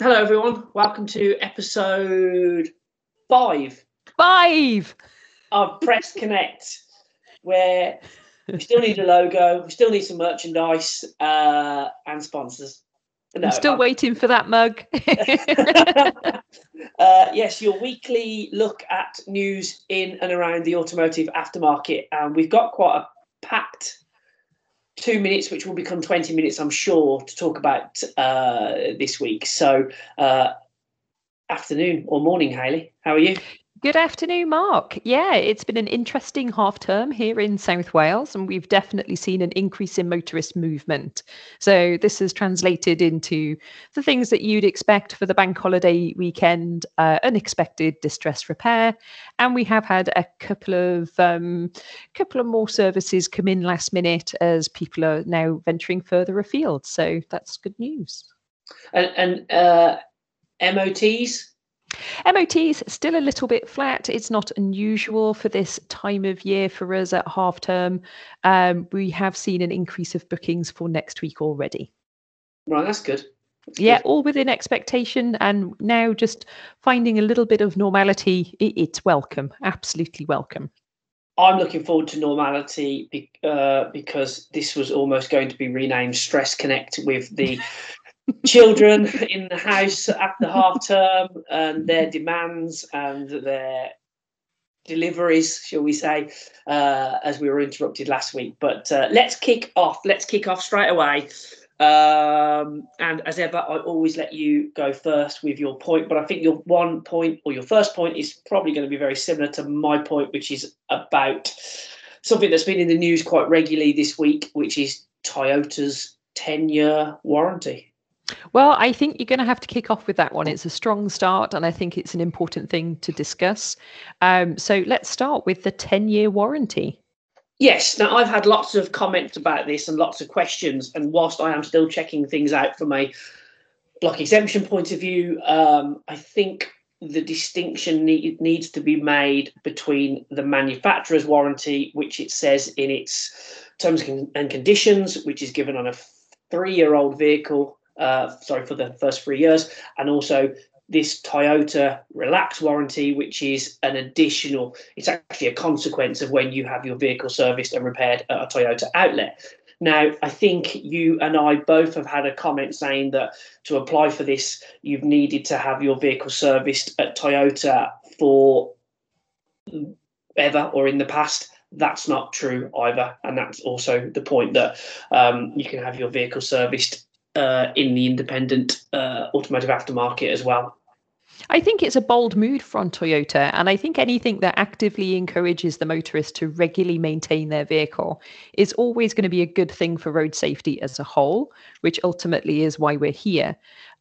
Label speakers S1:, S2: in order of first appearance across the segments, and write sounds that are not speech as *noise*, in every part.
S1: Hello, everyone. Welcome to episode five
S2: Five.
S1: of Press Connect, where we still need a logo, we still need some merchandise uh, and sponsors. No,
S2: I'm still
S1: I'm-
S2: waiting for that mug. *laughs* *laughs*
S1: uh, yes, your weekly look at news in and around the automotive aftermarket. And we've got quite a packed two minutes, which will become 20 minutes, I'm sure, to talk about uh, this week. So, uh, afternoon or morning, Hayley. How are you?
S2: Good afternoon, Mark. Yeah, it's been an interesting half term here in South Wales, and we've definitely seen an increase in motorist movement. So, this has translated into the things that you'd expect for the bank holiday weekend uh, unexpected distress repair. And we have had a couple of um, couple of more services come in last minute as people are now venturing further afield. So, that's good news.
S1: And, and uh, MOTs?
S2: MOT's still a little bit flat. It's not unusual for this time of year for us at half term. Um, we have seen an increase of bookings for next week already.
S1: Right, that's good. That's
S2: Yeah,
S1: good.
S2: all within expectation, and now just finding a little bit of normality. i- It's welcome, absolutely welcome.
S1: I'm looking forward to normality uh, because this was almost going to be renamed Stress Connect with the *laughs* children in the house at the half term and their demands and their deliveries, shall we say, uh, as we were interrupted last week. But uh, let's kick off. Let's kick off straight away. Um, and as ever, I always let you go first with your point. But I think your one point or your first point is probably going to be very similar to my point, which is about something that's been in the news quite regularly this week, which is Toyota's 10 year warranty.
S2: Well, I think you're going to have to kick off with that one. It's a strong start, and I think it's an important thing to discuss. Um, so let's start with the 10 year warranty.
S1: Yes, now I've had lots of comments about this and lots of questions, and whilst I am still checking things out from a block exemption point of view, um, I think the distinction need, needs to be made between the manufacturer's warranty, which it says in its terms and conditions, which is given on a three-year-old vehicle, uh, sorry for the first three years, and also this Toyota Relax warranty, which is an additional, it's actually a consequence of when you have your vehicle serviced and repaired at a Toyota outlet. Now, I think you and I both have had a comment saying that to apply for this, you've needed to have your vehicle serviced at Toyota for ever or in the past. That's not true either. And that's also the point that um, you can have your vehicle serviced uh, in the independent uh, automotive aftermarket as well.
S2: I think it's a bold move from Toyota, and I think anything that actively encourages the motorist to regularly maintain their vehicle is always going to be a good thing for road safety as a whole, which ultimately is why we're here.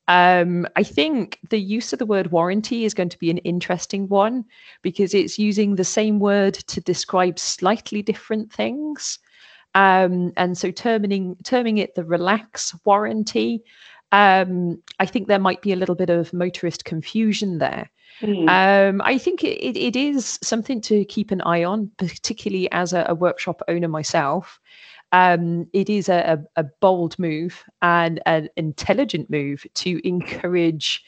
S2: Um, I think the use of the word warranty is going to be an interesting one because it's using the same word to describe slightly different things. Um, and so terming terming it the relax warranty um, I think there might be a little bit of motorist confusion there.
S1: Mm.
S2: Um, I think it, it, is something to keep an eye on, particularly as a, a workshop owner myself. Um, it is a, a bold move and an intelligent move to encourage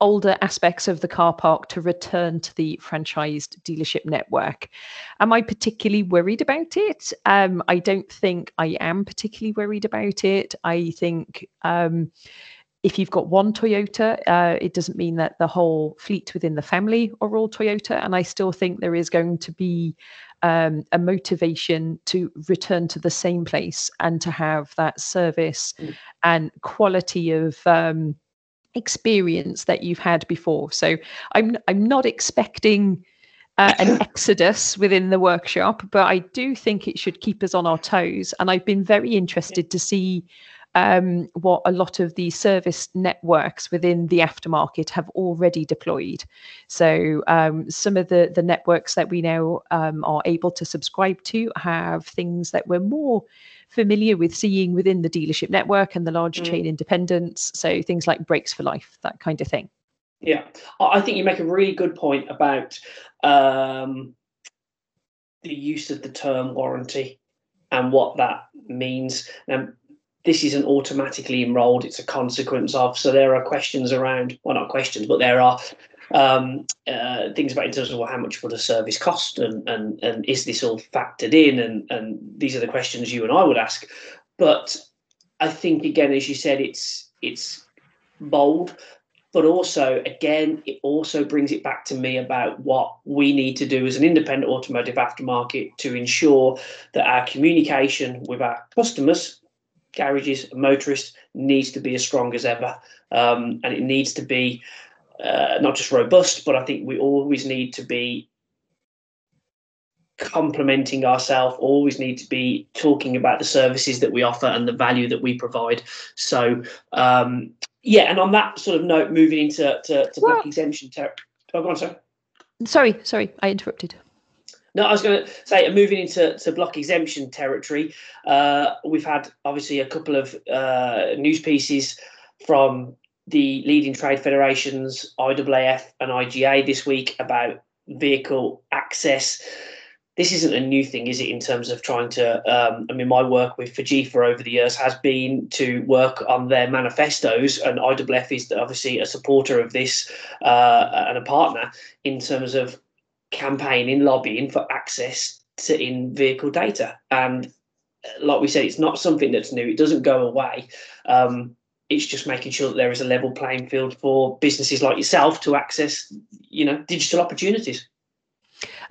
S2: older aspects of the car park to return to the franchised dealership network. Am I particularly worried about it? Um, I don't think I am particularly worried about it. I think um, if you've got one Toyota, uh, it doesn't mean that the whole fleet within the family are all Toyota. And I still think there is going to be um, a motivation to return to the same place and to have that service
S1: Mm.
S2: and quality of um, experience that you've had before. So I'm I'm not expecting uh, an *laughs* exodus within the workshop, but I do think it should keep us on our toes. And I've been very interested to see um, what a lot of the service networks within the aftermarket have already deployed. So um, some of the the networks that we now um, are able to subscribe to have things that we're more familiar with seeing within the dealership network and the large
S1: Mm.
S2: chain independents. So things like brakes for life, that kind of thing.
S1: Yeah, I I think you make a really good point about um, the use of the term warranty and what that means. Now, this isn't automatically enrolled; it's a consequence of. So there are questions around, well, not questions, but there are um, uh, things about in terms of well, how much would a service cost, and and and is this all factored in? And and these are the questions you and I would ask. But I think again, as you said, it's it's bold, but also again, it also brings it back to me about what we need to do as an independent automotive aftermarket to ensure that our communication with our customers, garages, and motorists needs to be as strong as ever, um, and it needs to be uh, not just robust, but I think we always need to be complementing ourselves always need to be talking about the services that we offer and the value that we provide so um, yeah and on that sort of note moving into to, to block exemption territory. oh, go on sorry
S2: sorry sorry i interrupted
S1: no, I was going to say, moving into to block exemption territory, uh, we've had obviously a couple of uh, news pieces from the leading trade federations, IAAF and IGA, this week about vehicle access. This isn't a new thing, is it, in terms of trying to? Um, I mean, my work with FIGIEFA over the years has been to work on their manifestos, and IWF is obviously a supporter of this uh, and a partner in terms of campaigning, lobbying for access to in vehicle data. And like we said, it's not something that's new, it doesn't go away. Um, it's just making sure that there is a level playing field for businesses like yourself to access, you know, digital opportunities.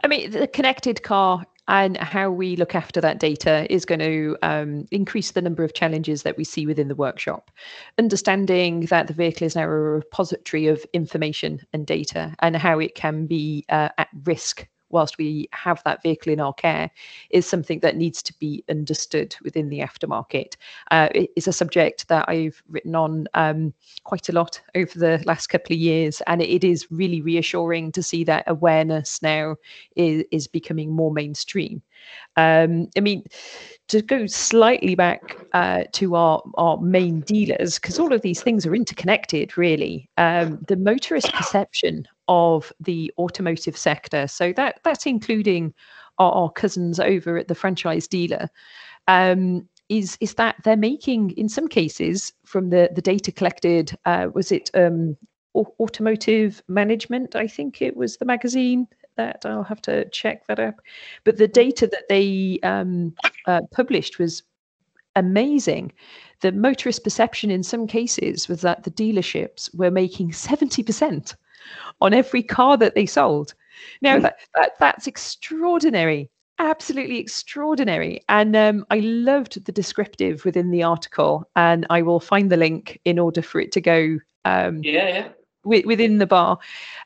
S2: I mean, the connected car and how we look after that data is going to um, increase the number of challenges that we see within the workshop. Understanding that the vehicle is now a repository of information and data and how it can be uh, at risk whilst we have that vehicle in our care is something that needs to be understood within the aftermarket. Uh, it is a subject that I've written on um, quite a lot over the last couple of years, and it is really reassuring to see that awareness now is, is becoming more mainstream. Um, I mean, to go slightly back uh, to our, our main dealers, because all of these things are interconnected, really. Um, the motorist perception of the automotive sector, so that that's including our, our cousins over at the franchise dealer, um, is is that they're making, in some cases, from the the data collected, uh, was it um, automotive management? I think it was the magazine that. I'll have to check that up. But the data that they um, uh, published was amazing. The motorist perception in some cases was that the dealerships were making 70% on every car that they sold. Now, hmm. that, that that's extraordinary absolutely extraordinary and um, i loved the descriptive within the article and i will find the link in order for it to go
S1: um, yeah, yeah
S2: within the bar.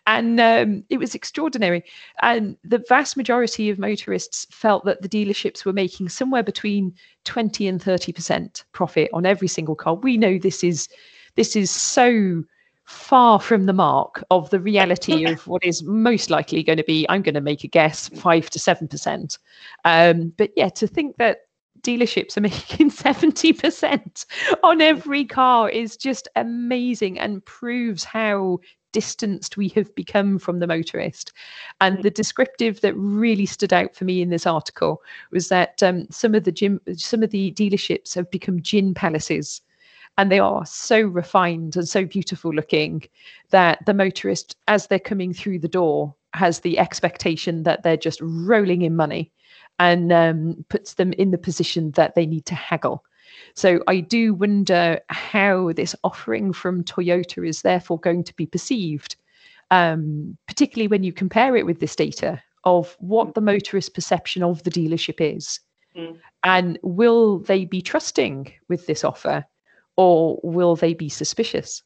S2: And um, it was extraordinary. And the vast majority of motorists felt that the dealerships were making somewhere between 20 and 30% profit on every single car. We know this is this is so far from the mark of the reality *laughs* of what is most likely going to be, I'm going to make a guess, five to seven percent. Um, but yeah, to think that dealerships are *laughs* making 70% on every car is just amazing and proves how distanced we have become from the motorist. And the descriptive that really stood out for me in this article was that um, some of the gym, some of the dealerships have become gin palaces. And they are so refined and so beautiful looking that the motorist, as they're coming through the door, has the expectation that they're just rolling in money and um, puts them in the position that they need to haggle. So I do wonder how this offering from Toyota is therefore going to be perceived, um, particularly when you compare it with this data of what the motorist perception of the dealership is. Mm. And will they be trusting with this offer or will they be suspicious?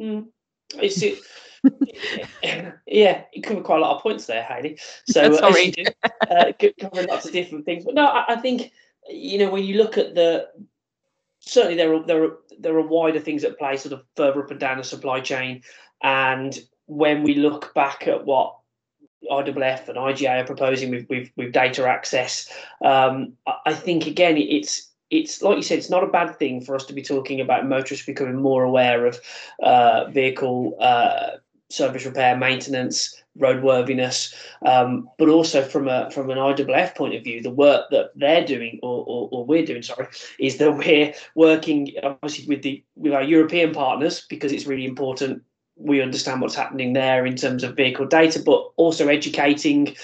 S1: Mm. It, *laughs* yeah, you covered quite a lot of points there, Heidi. So *laughs*
S2: sorry,
S1: uh, covering lots of different things. But no, I, I, think you know when you look at the certainly there are there are there are wider things at play, sort of further up and down the supply chain, and when we look back at what IAAF and IGA are proposing with with, with data access, um, I, I think again it's it's like you said, it's not a bad thing for us to be talking about motorists becoming more aware of uh, vehicle uh, service repair, maintenance, roadworthiness, um, but also from a from an IAAF point of view, the work that they're doing or, or, or, we're doing, sorry, is that we're working obviously with the with our European partners because it's really important we understand what's happening there in terms of vehicle data, but also educating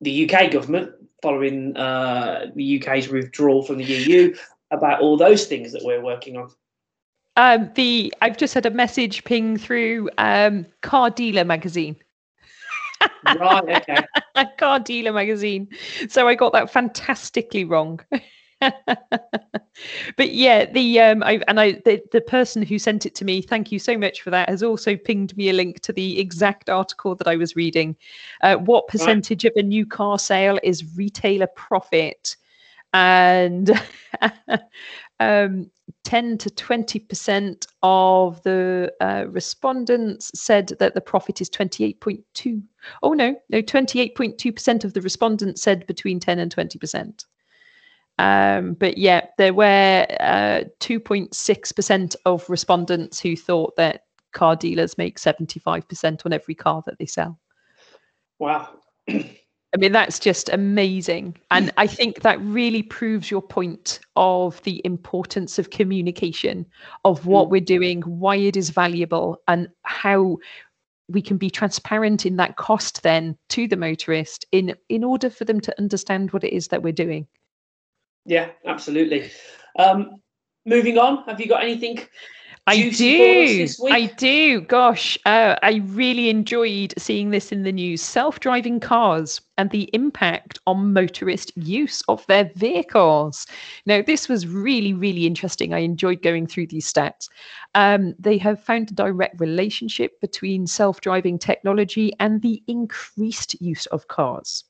S1: the UK government following uh, the UK's withdrawal from the EU about all those things that we're working on.
S2: Um, the I've just had a message ping through um, Car Dealer magazine.
S1: right. Okay. *laughs*
S2: Car Dealer magazine. So I got that fantastically wrong. *laughs* but yeah, the um, I, and I the, the person who sent it to me, thank you so much for that, has also pinged me a link to the exact article that I was reading. Uh, what percentage right. of a new car sale is retailer profit? And *laughs* um, 10 to 20% of the uh, respondents said that the profit is 28.2. Oh, no, no, 28.2% of the respondents said between 10 and 20%. Um, but yeah, there were uh, 2.6% of respondents who thought that car dealers make 75% on every car that they sell.
S1: Wow. *clears throat*
S2: I mean, that's just amazing. And I think that really proves your point of the importance of communication, of what mm. we're doing, why it is valuable, and how we can be transparent in that cost then to the motorist in in order for them to understand what it is that we're doing.
S1: Yeah, absolutely. Um, moving on, have you got anything?
S2: I do. I do. Gosh, uh, I really enjoyed seeing this in the news. Self driving cars and the impact on motorist use of their vehicles. Now, this was really, really interesting. I enjoyed going through these stats. Um, they have found a direct relationship between self driving technology and the increased use of cars.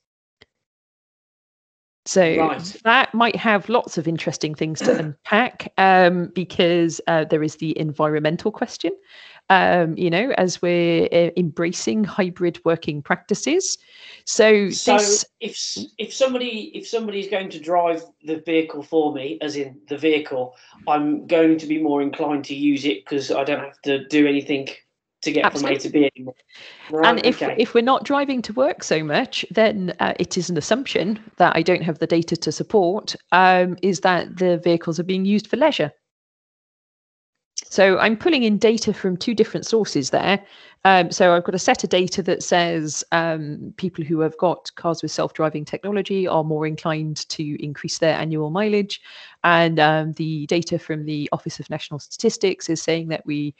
S2: So right. that might have lots of interesting things to unpack um, because uh, there is the environmental question. Um, you know, as we're uh, embracing hybrid working practices. So,
S1: so this... if if somebody if somebody is going to drive the vehicle for me, as in the vehicle, I'm going to be more inclined to use it because I don't have to do anything to get Absolutely. from A to B.
S2: Right, and if okay. if we're not driving to work so much, then uh, it is an assumption that I don't have the data to support. Um, is that the vehicles are being used for leisure? So I'm pulling in data from two different sources there. Um, so I've got a set of data that says um, people who have got cars with self-driving technology are more inclined to increase their annual mileage, and um, the data from the Office of National Statistics is saying that we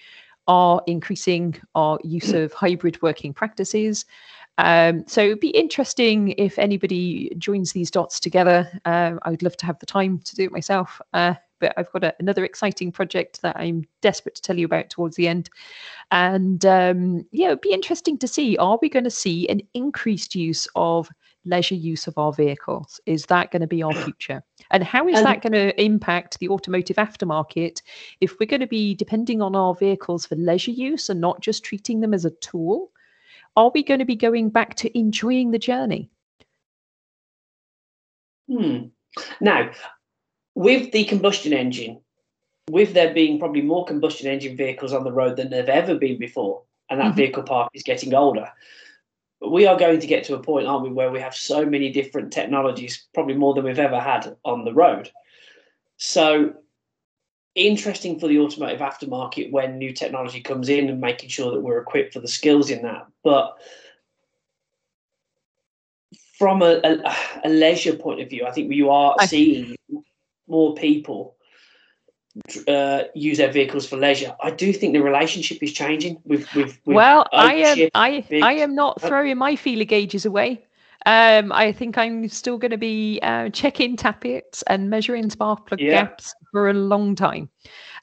S2: are increasing our use of hybrid working practices. Um, so it'd be interesting if anybody joins these dots together. Um, I would love to have the time to do it myself, uh, but I've got a, another exciting project that I'm desperate to tell you about towards the end. And um, yeah, it'd be interesting to see are we going to see an increased use of leisure use of our vehicles? Is that going to be our future? And how is that going to impact the automotive aftermarket if we're going to be depending on our vehicles for leisure use and not just treating them as a tool? Are we going to be going back to enjoying the journey?
S1: Hmm. Now, with the combustion engine, with there being probably more combustion engine vehicles on the road than there've ever been before, and that mm-hmm. vehicle park is getting older, but we are going to get to a point, aren't we, where we have so many different technologies, probably more than we've ever had on the road. So interesting for the automotive aftermarket when new technology comes in and making sure that we're equipped for the skills in that. But from a, a, a leisure point of view, I think you are seeing more people uh, use their vehicles for leisure. I do think the relationship is changing with with. with
S2: well, I am I I am not throwing my feeler gauges away. Um, I think I'm still going to be uh, checking tappets and measuring spark plug yeah. gaps for a long time.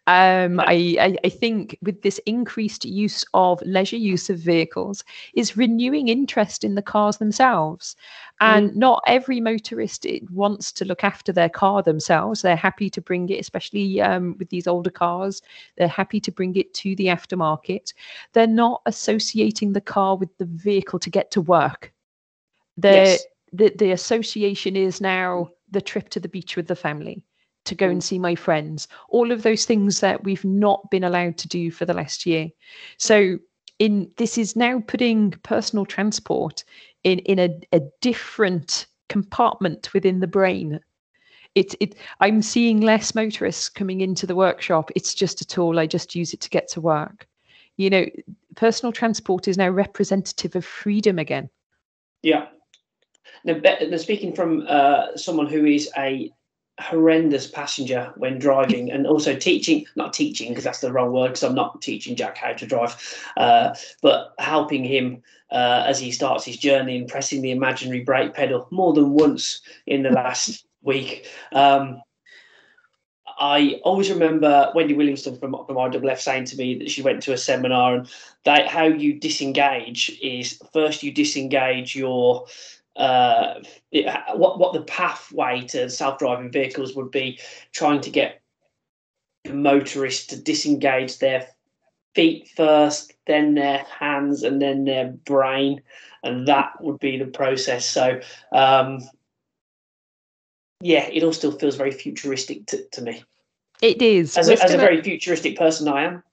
S2: Um, I, I, I, think with this increased use of leisure use of vehicles is renewing interest in the cars themselves. And mm. not every motorist wants to look after their car themselves. They're happy to bring it, especially um, with these older cars. They're happy to bring it to the aftermarket. They're not associating the car with the vehicle to get to work. Yes. The, the association is now the trip to the beach with the family to go and mm. see my friends, all of those things that we've not been allowed to do for the last year. So in this is now putting personal transport in in a, a different compartment within the brain. It, it i'm seeing less motorists coming into the workshop. It's just a tool. I just use it to get to work. You know personal transport is now representative of freedom again.
S1: Yeah. Now, now speaking from uh, someone who is a horrendous passenger when driving and also teaching not teaching because that's the wrong word because i'm not teaching jack how to drive uh, but helping him uh, as he starts his journey and pressing the imaginary brake pedal more than once in the last *laughs* week. Um, I always remember Wendy Williamson from from IWF saying to me that she went to a seminar and that how you disengage is first you disengage your uh, what what the pathway to self-driving vehicles would be trying to get motorists to disengage their feet first then their hands and then their brain and that would be the process. So um, yeah it all still feels very futuristic to, to me.
S2: It is.
S1: As, a, as a very futuristic person i am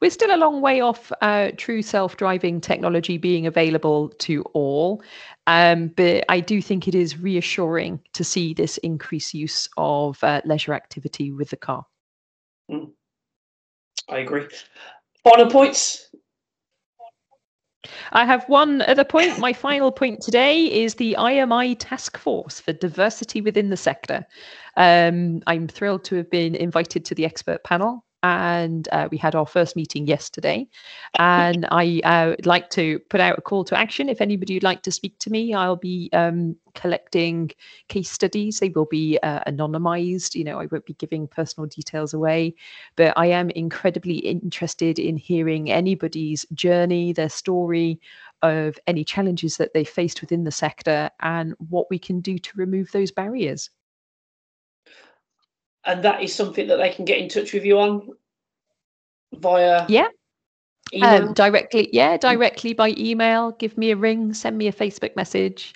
S2: we're still a long way off uh, true self driving technology being available to all. Um, but I do think it is reassuring to see this increased use of uh, leisure activity with the car.
S1: Mm. I agree. Final points.
S2: I have one other point. My final point today is the IMI task force for diversity within the sector. Um, I'm thrilled to have been invited to the expert panel and uh, we had our first meeting yesterday. *laughs* And I uh, would like to put out a call to action. If anybody would like to speak to me, I'll be um, collecting case studies. They will be uh, anonymized. You know, I won't be giving personal details away, but I am incredibly interested in hearing anybody's journey, their story of any challenges that they faced within the sector and what we can do to remove those barriers
S1: and that is something that they can get in touch with you on via
S2: yeah. Um, directly yeah directly by email. Give me a ring send me a facebook message.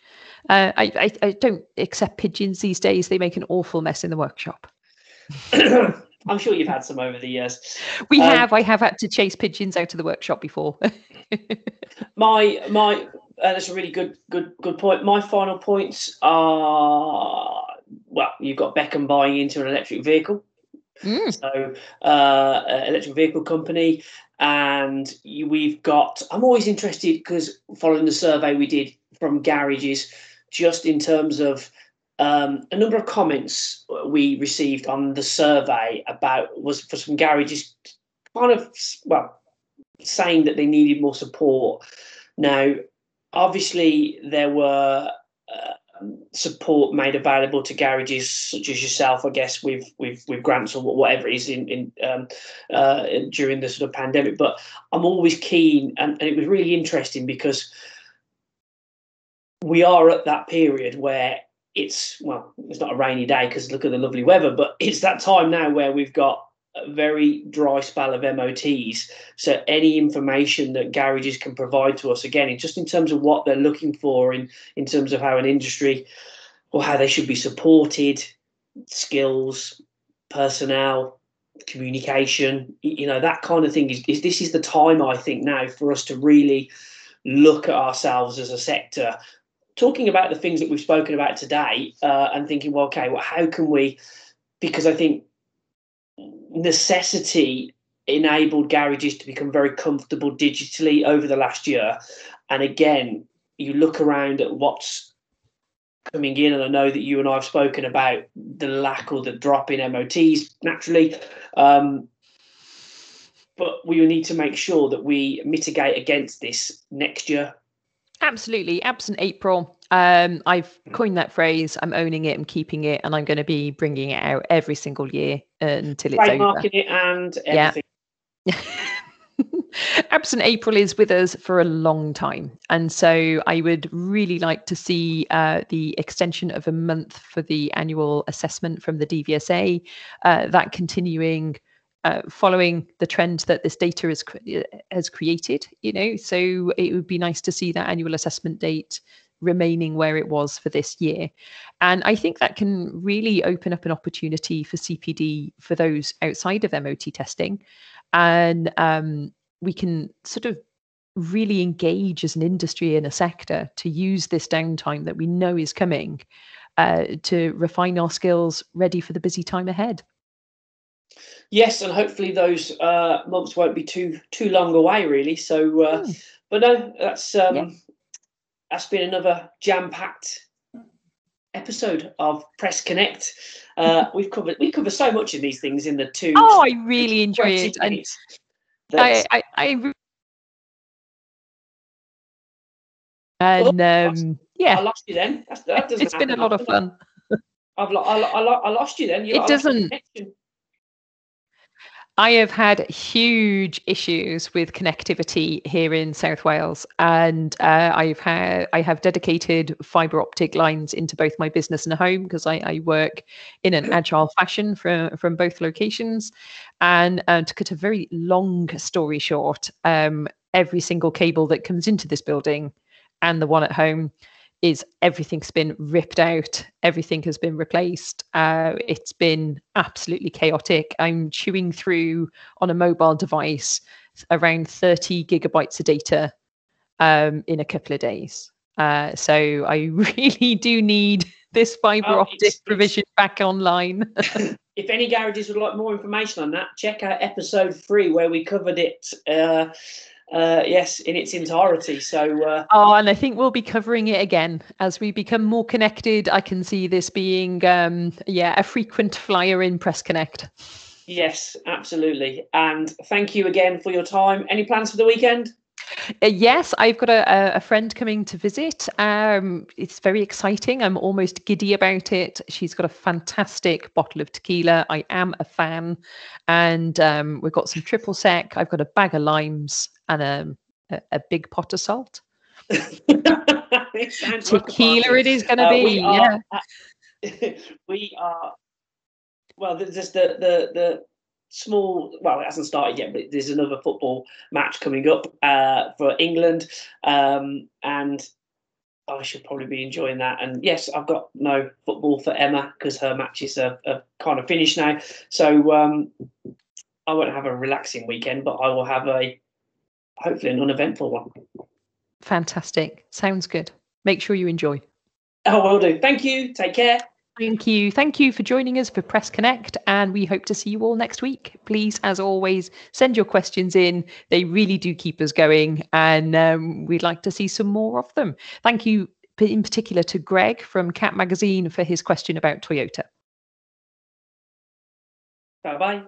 S2: Uh, I, I, I don't accept pigeons these days. They make an awful mess in the workshop. *coughs*
S1: I'm sure you've had some over the years.
S2: We um, have. I have had to chase pigeons out of the workshop before. *laughs*
S1: My my uh, that's a really good good good point. My final points are well, you've got Beckham buying into an electric vehicle. Mm. So, uh, electric vehicle company, and you, we've got. I'm always interested because following the survey we did from garages, just in terms of um, a number of comments we received on the survey about was for some garages, kind of well, saying that they needed more support. Now, obviously, there were. Uh, support made available to garages such as yourself, I guess, with with with grants or whatever it is in in um, uh, during the sort of pandemic. But I'm always keen, and, and it was really interesting because we are at that period where it's well, it's not a rainy day because look at the lovely weather, but it's that time now where we've got a very dry spell of MOTs. So any information that garages can provide to us, again, just in terms of what they're looking for, in in terms of how an industry or how they should be supported, skills, personnel, communication, you know, that kind of thing is, is this is the time I think now for us to really look at ourselves as a sector talking about the things that we've spoken about today uh, and thinking, well, okay, well, how can we? Because I think necessity enabled garages to become very comfortable digitally over the last year. And again, you look around at what's coming in, and I know that you and I have spoken about the lack or the drop in MOTs naturally. Um, but we will need to make sure that we mitigate against this next year.
S2: Absolutely. Absent April, um, I've coined that phrase. I'm owning it. I'm keeping it, and I'm going to be bringing it out every single year until it's over.
S1: it and everything.
S2: Yeah. *laughs* Absent April is with us for a long time. And so I would really like to see uh, the extension of a month for the annual assessment from the DVSA, uh, that continuing uh, following the trend that this data has, has created, you know, so it would be nice to see that annual assessment date remaining where it was for this year. And I think that can really open up an opportunity for CPD for those outside of MOT testing. And um, we can sort of really engage as an industry in a sector to use this downtime that we know is coming uh, to refine our skills ready for the busy time ahead.
S1: Yes, and hopefully those uh, months won't be too too long away, really. So, uh, mm. but no, that's um, yeah. That's been another jam packed episode of Press Connect. Uh, *laughs* we've covered we cover so much of these things in the two.
S2: Oh, I really enjoy it. And I, I, I, and um, yeah,
S1: I lost you then. That's, that
S2: doesn't. It's been a lot of fun.
S1: I've lo- I, lo- I lost you then.
S2: You it doesn't. I have had huge issues with connectivity here in South Wales, and uh, I've had I have dedicated fibre optic lines into both my business and home because I, I, work in an agile fashion from from both locations. And uh, to cut a very long story short, um, every single cable that comes into this building and the one at home is everything's been ripped out everything has been replaced uh, it's been absolutely chaotic. I'm chewing through on a mobile device around 30 gigabytes of data um, in a couple of days. Uh, so i *laughs* really do need this fiber oh, optic it's, provision it's, back online. *laughs*
S1: If any garages would like more information on that check out episode three where we covered it uh, uh, yes, in its entirety. So, uh,
S2: oh, and I think we'll be covering it again as we become more connected. I can see this being, um, yeah, a frequent flyer in Press Connect.
S1: Yes, absolutely. And thank you again for your time. Any plans for the weekend?
S2: Uh, yes, I've got a, a friend coming to visit. Um, it's very exciting. I'm almost giddy about it. She's got a fantastic bottle of tequila. I am a fan. And um, we've got some triple sec. I've got a bag of limes and a, a, a big pot of salt. tequila like it is going to uh, be. Are,
S1: yeah. *laughs* we are. Well, there's just the the the small well it hasn't started yet but there's another football match coming up uh, for england um, and i should probably be enjoying that and yes i've got no football for emma because her matches are, are, kind of finished now so um, i won't have a relaxing weekend but i will have a hopefully an uneventful one
S2: fantastic sounds good make sure you enjoy
S1: oh will do thank you take care
S2: Thank you. Thank you for joining us for Press Connect, and we hope to see you all next week. Please, as always, send your questions in. They really do keep us going, and um, we'd like to see some more of them. Thank you in particular to Greg from Cat Magazine for his question about Toyota.
S1: Bye bye.